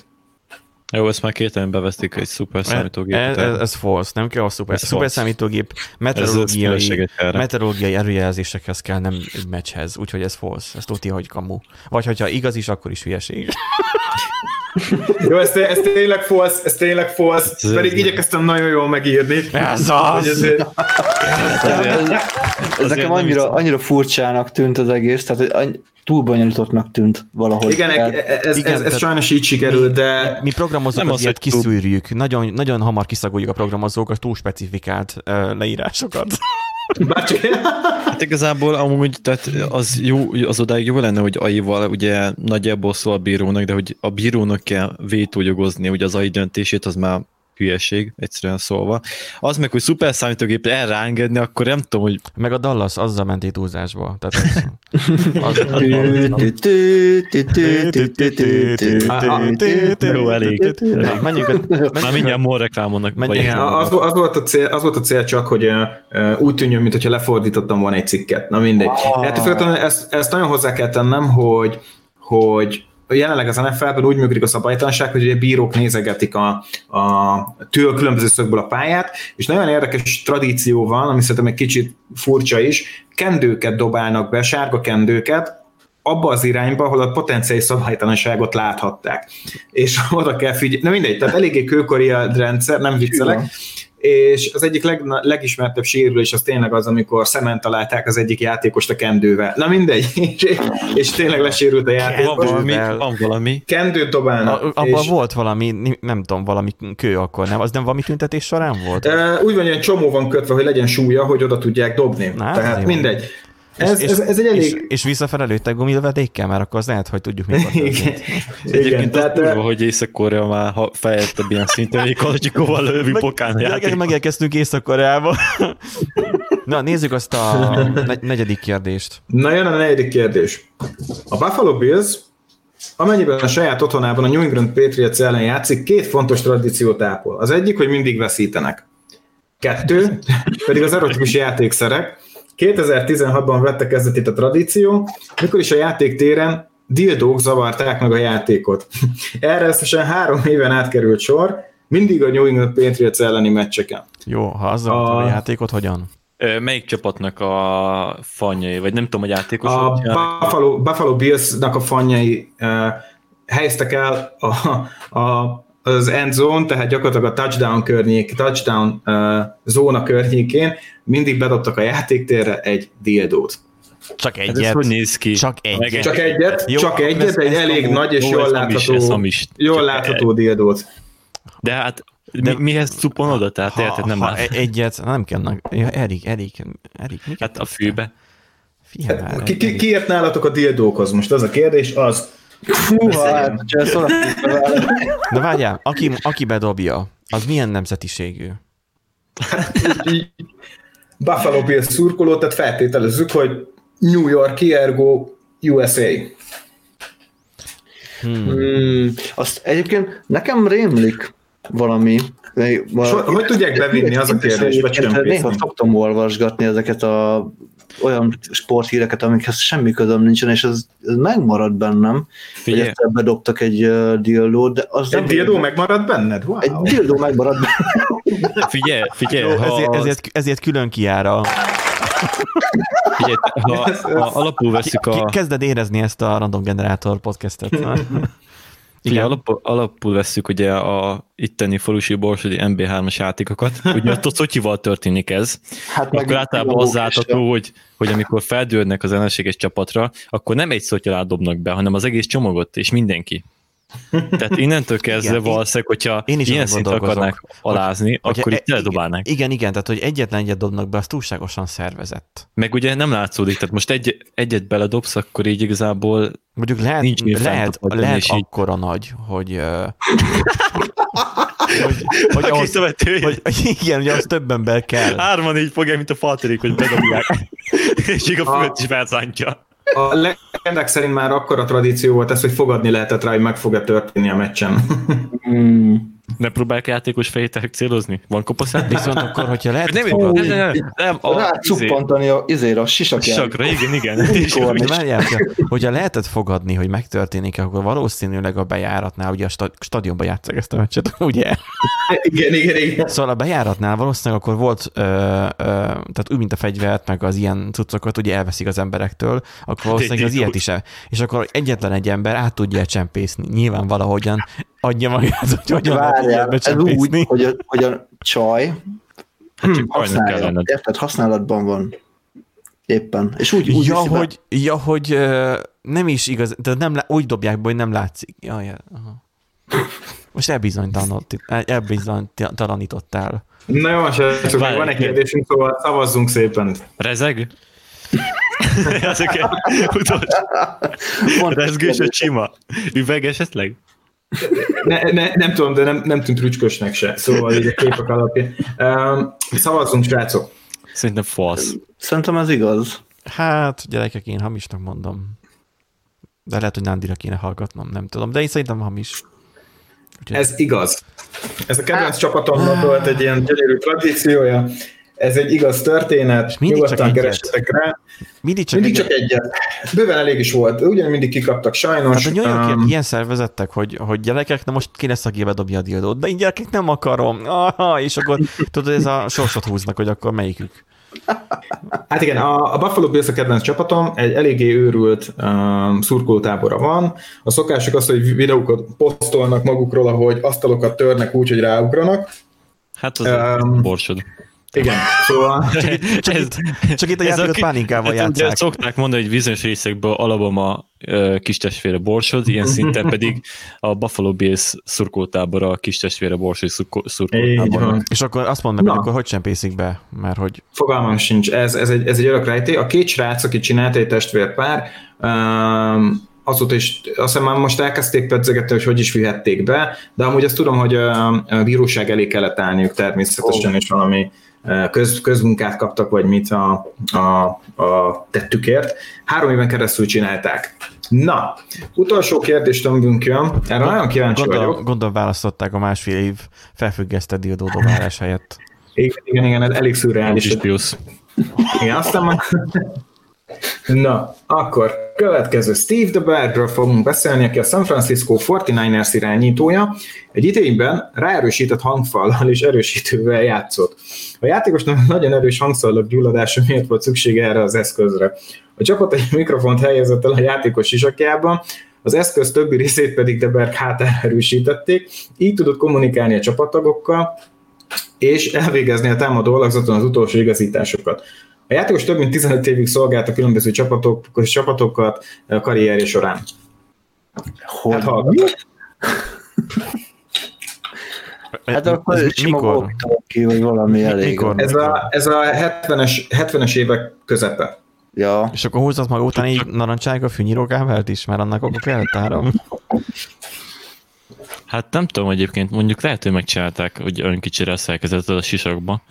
Jó, ezt már két bevesztik egy szuper ez, számítógépet. ez, ez false, nem kell a szuper, Ez szuper számítógép ez meteorológiai, meteorológiai előjelzésekhez kell, nem egy meccshez, úgyhogy ez false. Ez tudja, hogy kamu. Vagy hogyha igaz is, akkor is hülyeség. Jó, ez, ez tényleg falsz, ez tényleg falsz, pedig igyekeztem nagyon jól megírni. Ez az! ezért- Ez, nekem annyira, annyira furcsának tűnt az egész, tehát hogy túl bonyolítottnak tűnt valahogy. Igen, ez, ez, Igen, ez, ez sajnos így sikerült, de Mi programozók az ilyet kiszűrjük. Nagyon, nagyon hamar kiszagoljuk a programozók a túl specifikált uh, leírásokat. Bár csak, Hát igazából amúgy, tehát az, jó, az odáig jó lenne, hogy AI-val ugye nagyjából szól a bírónak, de hogy a bírónak kell vétójogozni, ugye az AI döntését, az már hülyeség, egyszerűen szólva. Az meg, hogy szuper számítógép erre akkor nem tudom, hogy... Meg a Dallas azzal ment itt túlzásba. Tehát az... az... Jó, elég. Menjünk, már mindjárt mol reklámonnak. Az volt a cél, az volt a cél csak, hogy úgy tűnjön, mintha lefordítottam volna egy cikket. Na mindegy. Hát ezt, ezt nagyon hozzá kell tennem, hogy hogy jelenleg az NFL-ben úgy működik a szabálytalanság, hogy ugye bírók nézegetik a, a től különböző szögből a pályát, és nagyon érdekes tradíció van, ami szerintem egy kicsit furcsa is, kendőket dobálnak be, sárga kendőket, abba az irányba, ahol a potenciális szabálytalanságot láthatták. És oda kell figyelni. Na mindegy, tehát eléggé kőkori a rendszer, nem viccelek. És az egyik leg, legismertebb sérülés az tényleg az, amikor szemen találták az egyik játékost a kendővel. Na mindegy, és, és tényleg lesérült a Van játékos. valami, van valami. Kendőt dobálnak. A, abban és, volt valami, nem tudom, valami kő akkor, nem? Az nem valami tüntetés során volt? e, úgy van, hogy egy csomó van kötve, hogy legyen súlya, hogy oda tudják dobni. Na, Tehát mindegy. Ez, ez, ez egy elég... És, és visszafelé lőttek gumilövedékkel, mert akkor az lehet, hogy tudjuk, mi volt. Igen, Egyébként az tehát durva, hogy Észak-Korea már ha fejlettebb ilyen szinten, hogy Kaladzsikóval lövi pokán játék. megérkeztünk Észak-Koreába. Na, nézzük azt a negy- negyedik kérdést. Na jön a negyedik kérdés. A Buffalo Bills, amennyiben a saját otthonában a New England Patriots ellen játszik, két fontos tradíciót ápol. Az egyik, hogy mindig veszítenek. Kettő, pedig az erotikus játékszerek. 2016-ban vette kezdetét a tradíció, mikor is a játéktéren dildók zavarták meg a játékot. Erre összesen három éven átkerült sor, mindig a New England Patriots elleni meccseken. Jó, ha azzal a... A- játékot, hogyan? Melyik csapatnak a fanyai, vagy nem tudom, a játékos? A Buffalo, Buffalo Bills-nak a fanjai uh, helyeztek el a, a, az end zone, tehát gyakorlatilag a touchdown környék, touchdown uh, zóna környékén mindig bedobtak a játéktérre egy dildót. Csak Hát ez egyet. hogy néz ki? Csak egyet. Csak egyet, Jó, csak egyet, ez- egy ez elég amúgy- nagy és Ó, jól látható, hamis. jól Csak látható dildót. De hát De- mi, mihez cupon oda? Tehát érted, nem ha lát. e- egyet, nem kell, ja, Erik, Erik, Erik, Hát a fűbe. Már, Hát, ki, ki, ki ért nálatok a dildókhoz? Most az a kérdés, az Húha, hát, Na várjál, aki, aki bedobja, az milyen nemzetiségű? Buffalo Bills szurkoló, tehát feltételezzük, hogy New York, ergo USA. Hmm. Hmm, azt egyébként nekem rémlik valami. So, hogy tudják bevinni, az a kérdés, vagy csempészni? Néha szoktam olvasgatni ezeket a olyan sporthíreket, amikhez semmi közöm nincsen, és ez, ez megmarad bennem, hogy Figyelj, egyszer bedobtak egy uh, dildót, de az Egy nem- dildó megmaradt benned? Wow. Egy dildó megmarad bennem. figyelj, figyelj, ha, ezért, ezért, ezért külön kiáll a... figyelj, ha, ha alapul veszük a... kezded érezni ezt a Random Generator podcastet. Igen. alapul, alapul veszük ugye a itteni falusi borsodi MB3-as játékokat. Ugye ott a Szotyival történik ez. Hát Akkor általában az látható, hogy, hogy amikor feldőrnek az ellenséges csapatra, akkor nem egy szotyalát dobnak be, hanem az egész csomagot, és mindenki. Tehát innentől kezdve Igen, valószínűleg, hogyha én is ilyen szinten akarnák alázni, Hogyha akkor e- itt eldobálnák. Igen, igen, tehát hogy egyetlen egyet dobnak be, az túlságosan szervezett. Meg ugye nem látszódik, tehát most egy, egyet beledobsz, akkor így igazából Mondjuk lehet, Nincs lehet, lehet és így- akkora nagy, hogy, hogy, hogy, a ahhoz, hogy, igen, ugye az több ember kell. hárman így fogják, mint a falterék, hogy bedobják. és így a fölött is felszántja. A legendák szerint már akkor a tradíció volt ez, hogy fogadni lehetett rá, hogy meg fog-e történni a meccsen. Hmm. Ne próbálják játékos fejét célhozni? Van kopaszát? Viszont akkor, hogyha lehet, Nem, nem, nem, nem, nem, a, izé, Rácuppantani a, izére, a sisakjára. Sakra, igen, igen. És Unicorn. De várjál, hogyha- hogyha lehetett fogadni, hogy megtörténik, akkor valószínűleg a bejáratnál, ugye a sta- stadionban játszák ezt a meccset, ugye? igen, igen, igen. Szóval a bejáratnál valószínűleg akkor volt, ö, ö, tehát úgy, mint a fegyvert, meg az ilyen cuccokat ugye elveszik az emberektől, akkor valószínűleg az ilyet is el. És akkor egyetlen egy ember át tudja csempészni. Nyilván valahogyan adja magát, hogy hogyan lehet Várjál, ilyet ez úgy, hogy a, hogy a csaj Hát csak ellened. érted, használatban van. Éppen. És úgy, úgy Ja, viszi be. hogy, ja, hogy nem is igaz, de nem, úgy dobják be, hogy nem látszik. Ja, ja, aha. Most elbizonytalanít- elbizonytalanítottál. Na jó, srácok, még van egy kérdésünk, szóval szavazzunk szépen. Rezeg? Ezek utolsó. Rezgős a csima. Üveg esetleg? Ne, ne, nem tudom, de nem, nem tűnt rücskösnek se, szóval így a képek alapján. Um, szavazzunk, srácok. Szerintem falsz. Szerintem ez igaz. Hát, gyerekek, én hamisnak mondom. De lehet, hogy Nándira kéne hallgatnom, nem tudom. De én szerintem hamis. Úgyhogy Ez igaz. Ez a kedvenc csapatomnak volt egy ilyen gyönyörű tradíciója. Ez egy igaz történet, mindig csak nyugodtan egyet. keressetek rá. mindig csak, Mindig egy- csak egyet. Bőven elég is volt. Ugyan mindig kikaptak sajnos. Hát a nyolyak Um, ilyen szervezettek, hogy, hogy gyerekek, na most ki lesz, aki bedobja a dildót, de én gyerekek nem akarom. Aha, és akkor tudod, ez a sorsot húznak, hogy akkor melyikük. Hát igen, a, a Buffalo Bills a kedvenc csapatom, egy eléggé őrült um, szurkolótábora van. A szokásuk az, hogy videókat posztolnak magukról, ahogy asztalokat törnek úgy, hogy ráugranak. Hát az um, borsod. Igen, szóval... csak, ez, itt, csak itt a játékot páninkával hát, játszák. Szokták mondani, hogy bizonyos részekből Alabama kis testvére borsod, ilyen szinten pedig a Buffalo Bills a kis testvére borsod szurkoltábora. És akkor azt mondd meg, hogy akkor hogy csempészik be, mert hogy... Fogalmam sincs, ez, ez, egy, ez egy örök rejtély. A két srác, aki csinált egy testvérpár, um, azóta is, azt hiszem már most elkezdték pedzegetni, hogy hogy is vihették be, de amúgy azt tudom, hogy a, a bíróság elé kellett állniuk természetesen, oh. és valami köz, közmunkát kaptak, vagy mit a, a, a tettükért. Három éven keresztül csinálták. Na, utolsó kérdést tömbünk jön, erre nagyon kíváncsi gondol, vagyok. Gondolom választották a másfél év felfüggesztett diadódobálás helyett. Igen, igen, igen, ez elég szürreális. Igen, aztán már... Na, akkor következő Steve the Bearről fogunk beszélni, aki a San Francisco 49ers irányítója. Egy idényben ráerősített hangfallal és erősítővel játszott. A játékosnak nagyon erős hangszallak gyulladása miért volt szüksége erre az eszközre. A csapat egy mikrofont helyezett el a játékos sisakjában, az eszköz többi részét pedig Deberg hátára erősítették, így tudott kommunikálni a csapattagokkal, és elvégezni a támadó alakzaton az utolsó igazításokat. A játékos több mint 15 évig szolgált a különböző csapatok, csapatokat a karrierje során. Hogy? Hát, Hát akkor ez mikor? Ki, vagy valami elég. Mikor? Ez a, ez a 70-es, 70-es évek közepe. Ja. És akkor húzott maga után így narancsága fűnyírókávert is, mert annak akkor kellett áram. Hát nem tudom egyébként, mondjuk lehet, hogy megcsinálták, hogy olyan kicsire szerkezett a sisakba.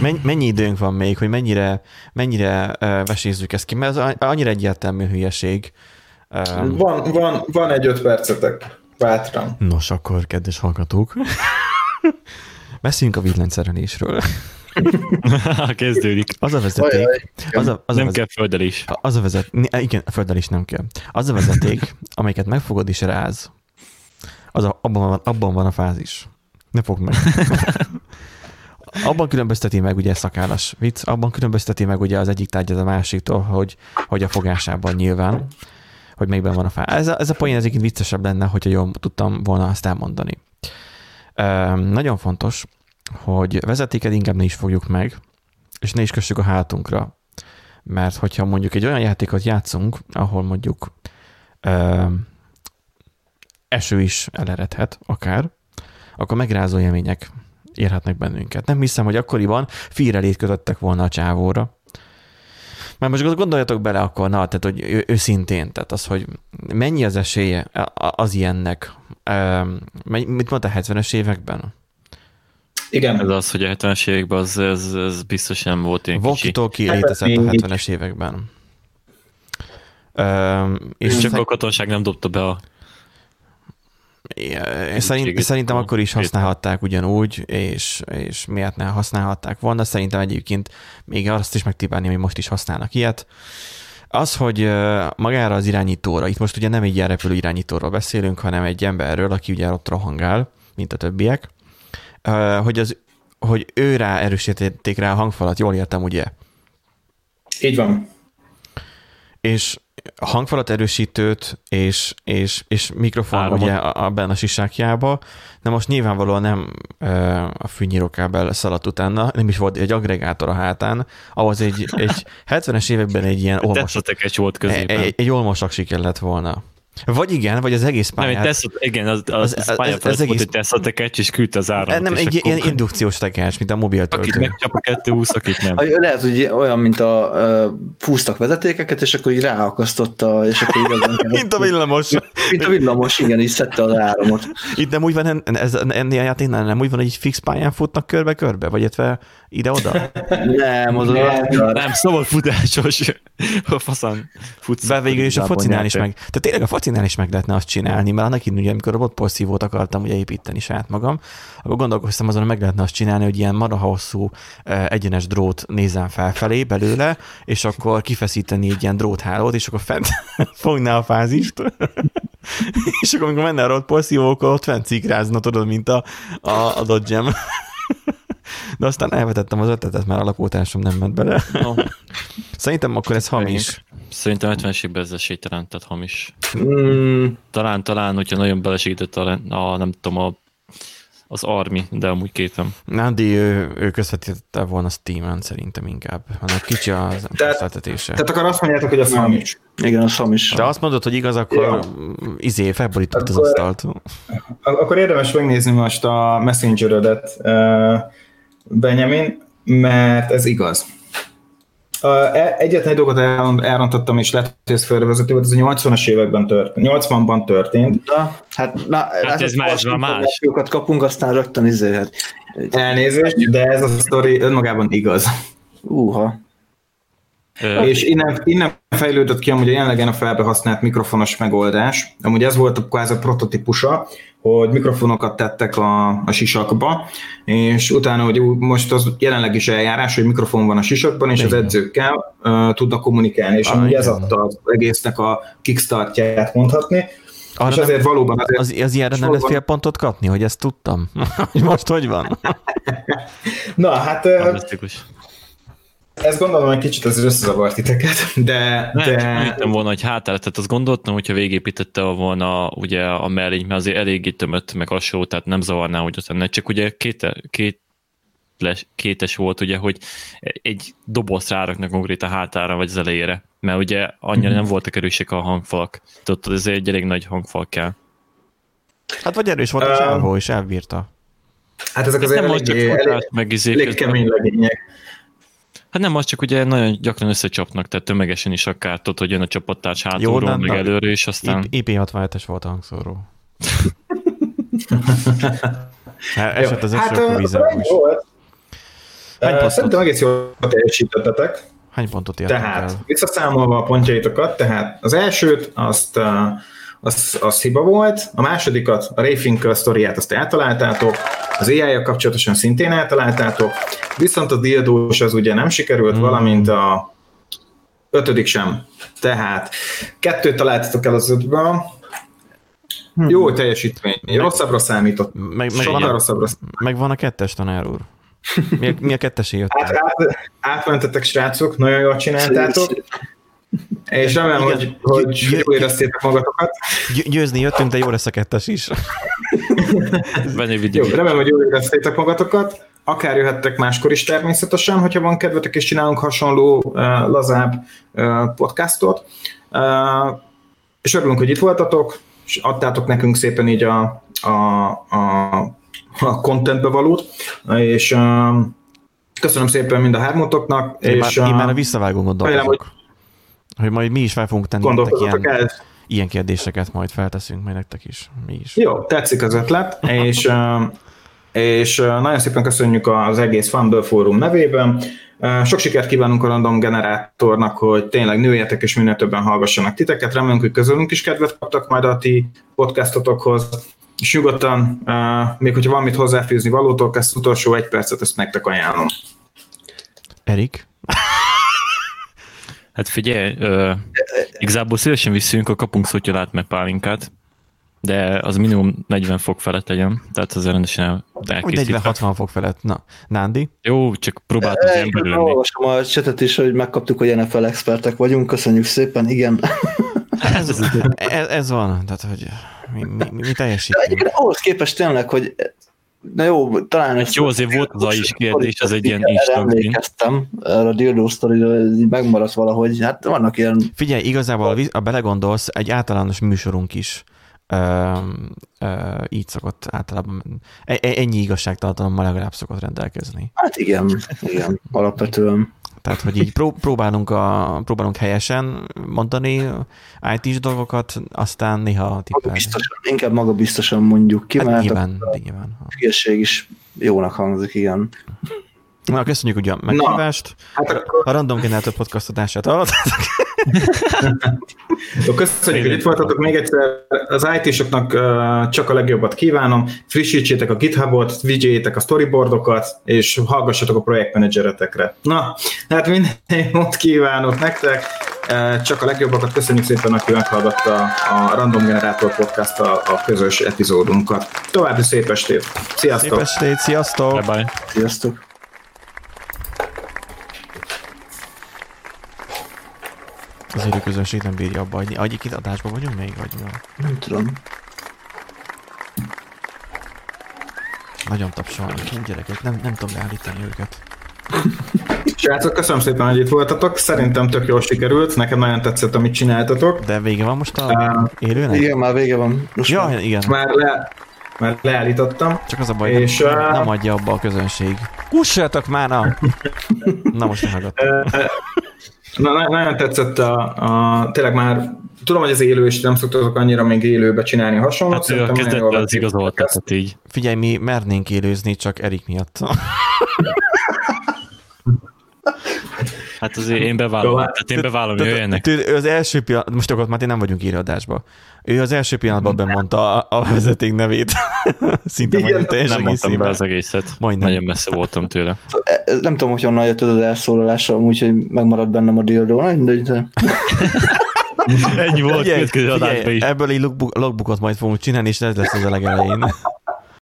Mennyi, mennyi időnk van még, hogy mennyire, mennyire uh, vesézzük ezt ki? Mert ez annyira egyértelmű hülyeség. Um, van, van, van egy öt percetek. Bátran. Nos, akkor, kedves hallgatók, beszéljünk a villámszerelésről. Kezdődik. Az a vezeték. Az a, az nem a kell földelés. Az a vezet, igen, földelés nem kell. Az a vezeték, amelyiket megfogod és ráz, az a, abban, van, abban van a fázis. Ne fogd meg. Abban különbözteti meg ugye szakállas vicc, abban különbözteti meg ugye az egyik tárgyat a másiktól, hogy, hogy a fogásában nyilván, hogy melyikben van a fá. Ez a, ez a poén ez viccesebb lenne, hogyha jól tudtam volna azt elmondani. Üm, nagyon fontos, hogy vezetéket inkább ne is fogjuk meg, és ne is kössük a hátunkra. Mert hogyha mondjuk egy olyan játékot játszunk, ahol mondjuk üm, eső is eleredhet akár, akkor megrázó élmények érhetnek bennünket. Nem hiszem, hogy akkoriban fírelét kötöttek volna a csávóra. Mert most gondoljatok bele akkor, na, tehát, hogy őszintén, tehát az, hogy mennyi az esélye az ilyennek. Mit mondta 70-es években? Igen. Ez az, hogy a 70-es években az, ez, ez biztos nem volt ilyen kicsi. ki létezett a 70-es években. és csak a katonság nem dobta be a Szerint, szerintem akkor is használhatták ugyanúgy, és, és miért ne használhatták volna. Szerintem egyébként még azt is megtipálni, hogy most is használnak ilyet. Az, hogy magára az irányítóra, itt most ugye nem egy ilyen repülő irányítóról beszélünk, hanem egy emberről, aki ugye ott rohangál, mint a többiek, hogy, az, hogy ő rá erősítették rá a hangfalat, jól értem, ugye? Így van. És hangfalat erősítőt és, és, és mikrofon Áramot. ugye abban a sisákjába, de most nyilvánvalóan nem a fűnyírókábel szaladt utána, nem is volt egy agregátor a hátán, ahhoz egy, egy 70-es években egy ilyen olmos, volt középen. Egy, egy olmosaksi kellett volna. Vagy igen, vagy az egész pályát. Nem, Tesla, igen, az, az, az, az, az, az egész... volt, hogy tekecs, és küldte az áramot. Nem, egy ilyen indukciós tekercs, mint a mobil töltő. Akit megcsap a kettő húsz, akit nem. Lehet, hogy olyan, mint a uh, fúztak vezetékeket, és akkor így ráakasztotta, és akkor igazán... mint a villamos. mint a villamos, igen, így szedte az áramot. Itt nem úgy van, ez, ennél a játéknál nem úgy van, hogy egy fix pályán futnak körbe-körbe, vagy illetve ide-oda? nem, az nem, nem, szabad futásos. A faszán futsz. Be végül is a focinál is meg. Tehát tényleg a focinál is meg lehetne azt csinálni, mert annak idején, amikor robotporszívót akartam ugye építeni saját magam, akkor gondolkoztam azon, hogy meg lehetne azt csinálni, hogy ilyen maraha hosszú egyenes drót nézem felfelé belőle, és akkor kifeszíteni egy ilyen dróthálót, és akkor fent fogná a fázist, és akkor amikor menne a robotporszívó, akkor ott fent cikrázna, tudod, mint a, a, a Dodgem. De aztán elvetettem az ötletet, mert a lakótársam nem ment bele. No, Szerintem akkor ez hamis. szerintem 70-es évben ez esélytelen, tehát hamis. Mm, Talán, talán, hogyha nagyon belesegített a, a nem tudom, a, az Army, de amúgy kétem. Nádi, ő, ő közvetítette volna Steam-en szerintem inkább. Hanem kicsi az készletetése. Tehát akkor azt mondjátok, hogy az hamis. igen, a Samis. De azt mondod, hogy igaz, akkor Ja. izé, felborított az Akkor- asztalt. Ak- Akkor érdemes megnézni most a Messenger-ödet, uh, Benjamin, mert ez igaz. E- egyetlen egy dolgot el- elrontottam, és lehet, hogy ez fölvezető volt, ez a 80-as években történt, 80-ban történt. Na, hát, na, hát ez már- ez más. információkat kapunk, aztán rögtön izé, hát, Elnézést, de ez a sztori önmagában igaz. úha. És innen, innen fejlődött ki amúgy a jelenlegen a felbe használt mikrofonos megoldás. Amúgy ez volt a kvázi a prototípusa, hogy mikrofonokat tettek a, a sisakba, és utána, hogy most az jelenleg is eljárás, hogy mikrofon van a sisakban, és az edzőkkel uh, tudnak kommunikálni, és Ah, amúgy ez adta az egésznek a kickstartját mondhatni, Arra és nem, azért valóban azért az, az ilyenre nem lehet sorban- fél pontot kapni, hogy ezt tudtam? most hogy van? Na, hát fantasztikus. Ez gondolom egy kicsit az összezavart titeket, de, Nem, csak de hittem volna, hogy hátára, tehát azt gondoltam, hogyha végépítette volna ugye a mellény, mert azért eléggé tömött, meg hasonló, tehát nem zavarná, hogy ott ne csak ugye két, két les- kétes volt, ugye, hogy egy dobozt ráraknak konkrét a hátára, vagy az elejére, mert ugye annyira nem voltak erősek a hangfalak. Tudod, ez egy elég nagy hangfal kell. Hát vagy erős volt a csávó, és elbírta. hát ezek Ez azért nem az csak elég, elég, futás, meg izé, elég kemény legények. Hát nem, az csak ugye nagyon gyakran összecsapnak, tehát tömegesen is akár tudod, hogy jön a csapattárs hátulról, de- meg na- előre, és aztán... IP67-es volt a hangszóró. Hát esett az hát, akkor ö, vízzel ennyi is. volt. Hány pontot? Szerintem egész jól teljesítettetek. Hány pontot értek Tehát el? visszaszámolva a pontjaitokat, tehát az elsőt azt, az, az hiba volt, a másodikat, a Ray Finkel sztoriát azt eltaláltátok, az ai kapcsolatosan szintén eltaláltátok, viszont a dildós az ugye nem sikerült, Mm. valamint a ötödik sem. Tehát kettőt találtatok el az ötből, jó teljesítmény, rosszabbra számított. Meg, meg, Sokkal van a, rosszabbra meg van a kettes tanár úr. Mi a, mi a kettesé jött? át, át, átmentetek, srácok, nagyon jól csináltátok, és remélem, Igen. hogy, hogy Gy- jól éreztétek magatokat. Gy- győzni jöttünk, de jó lesz a kettes is. Jó, videó. remélem, hogy jól éreztétek magatokat. Akár jöhettek máskor is természetesen, hogyha van kedvetek, és csinálunk hasonló uh, lazább uh, podcastot. Uh, és örülünk, hogy itt voltatok, és adtátok nekünk szépen így a, a, a, a contentbe valót, és uh, köszönöm szépen mind a hármatoknak, Én, és már, én már a visszavágón remélem, gondolkozok. Hogy majd mi is fel fogunk tenni nektek ilyen, el. ilyen kérdéseket, majd felteszünk majd nektek is. Mi is. Jó, tetszik az ötlet, és, és nagyon szépen köszönjük az egész Fumble Fórum nevében. Sok sikert kívánunk a Random Generátornak, hogy tényleg nőjetek és minél többen hallgassanak titeket. Remélünk, hogy közülünk is kedvet kaptak majd a ti podcastotokhoz. És nyugodtan, még hogyha valamit hozzáfűzni valótok, ezt utolsó egy percet, ezt nektek ajánlom. Erik? Hát figyelj, ö, igazából szívesen visszünk, a kapunk szotyolát meg pálinkát, de az minimum 40 fok felett legyen, tehát az rendesen elkészítve. 40-60 fok felett. Na, Nándi? Jó, csak próbáltam az ember lenni. Olvasom a csetet is, hogy megkaptuk, hogy NFL expertek vagyunk, köszönjük szépen, igen. Ez, ez, ez van, tehát hogy mi, mi, mi, teljesítünk. ahhoz képest tényleg, hogy na jó, talán egy Jó, azért volt az a is kérdés, az egy ilyen win. emlékeztem, erre a dildo ez így megmaradt valahogy, hát vannak ilyen Figyelj, igazából, ha belegondolsz, egy általános műsorunk is ö, ö, így szokott általában, e- e- ennyi igazságtartalommal legalább szokott rendelkezni. Hát igen, igen, alapvetően. Tehát, hogy így pró- próbálunk, a, próbálunk helyesen mondani IT-s dolgokat, aztán néha tippelni. biztosan, inkább maga biztosan mondjuk ki, Hát mert nyilván, a nyilván. hülyeség is jónak hangzik, igen. Na, köszönjük ugye a meghívást. Hát akkor A Random Generator podcast adását hallottátok. Köszönjük, hogy itt voltatok. Még egyszer az IT-soknak csak a legjobbat kívánom. Frissítsétek a GitHubot, vigyétek a storyboardokat, és hallgassatok a projektmenedzseretekre. Na, hát minden jót kívánok nektek. Csak a legjobbakat köszönjük szépen, aki meghallgatta a Random Generator podcast a, a közös epizódunkat. További szép estét. Sziasztok! Szép estét, sziasztok! Bye-bye. Sziasztok! Az élő közönség nem bírja abba hagyni. Egyébként adásban vagyunk még, vagy mi van? Nem tudom. Nagyon tapsolni. Hú, gyerekek, nem, nem tudom beállítani őket. Srácok, köszönöm szépen, hogy itt voltatok. Szerintem tök jól sikerült. Nekem nagyon tetszett, amit csináltatok. De vége van most a Uh, élőnek? Igen, már vége van. Most Ja, már. igen. már, le, már leállítottam. Csak az a baj, És, nem, uh, nem adja abba a közönség. Kussatok már, na! Na most. Na, na, nagyon tetszett a, a, tényleg már tudom, hogy az élő, és nem szoktatok annyira még élőbe csinálni hasonlót. Hát ő a Szerintem nagyon jól kezdetben az igazolt, tehát így. Figyelj, mi mernénk élőzni, csak Erik miatt. Hát azért én bevállalom, Jó, tehát én bevállalom, jöjjenek. Ő az első pillanat, most akkor már nem vagyunk írásba. Ő az első pillanatban bemondta a, a vezeték nevét. Szinte Igen, majdnem teljes Nem mondtam be az egészet. Majdnem. Nagyon messze voltam tőle. Ez Nem tudom, hogy honnan jött az elszólalása, úgyhogy megmaradt bennem a mindegy, de... Ennyi volt Figyelj, következő adásban is. ebből egy logbook, logbookot majd fogunk csinálni, és ez lesz az a legelején.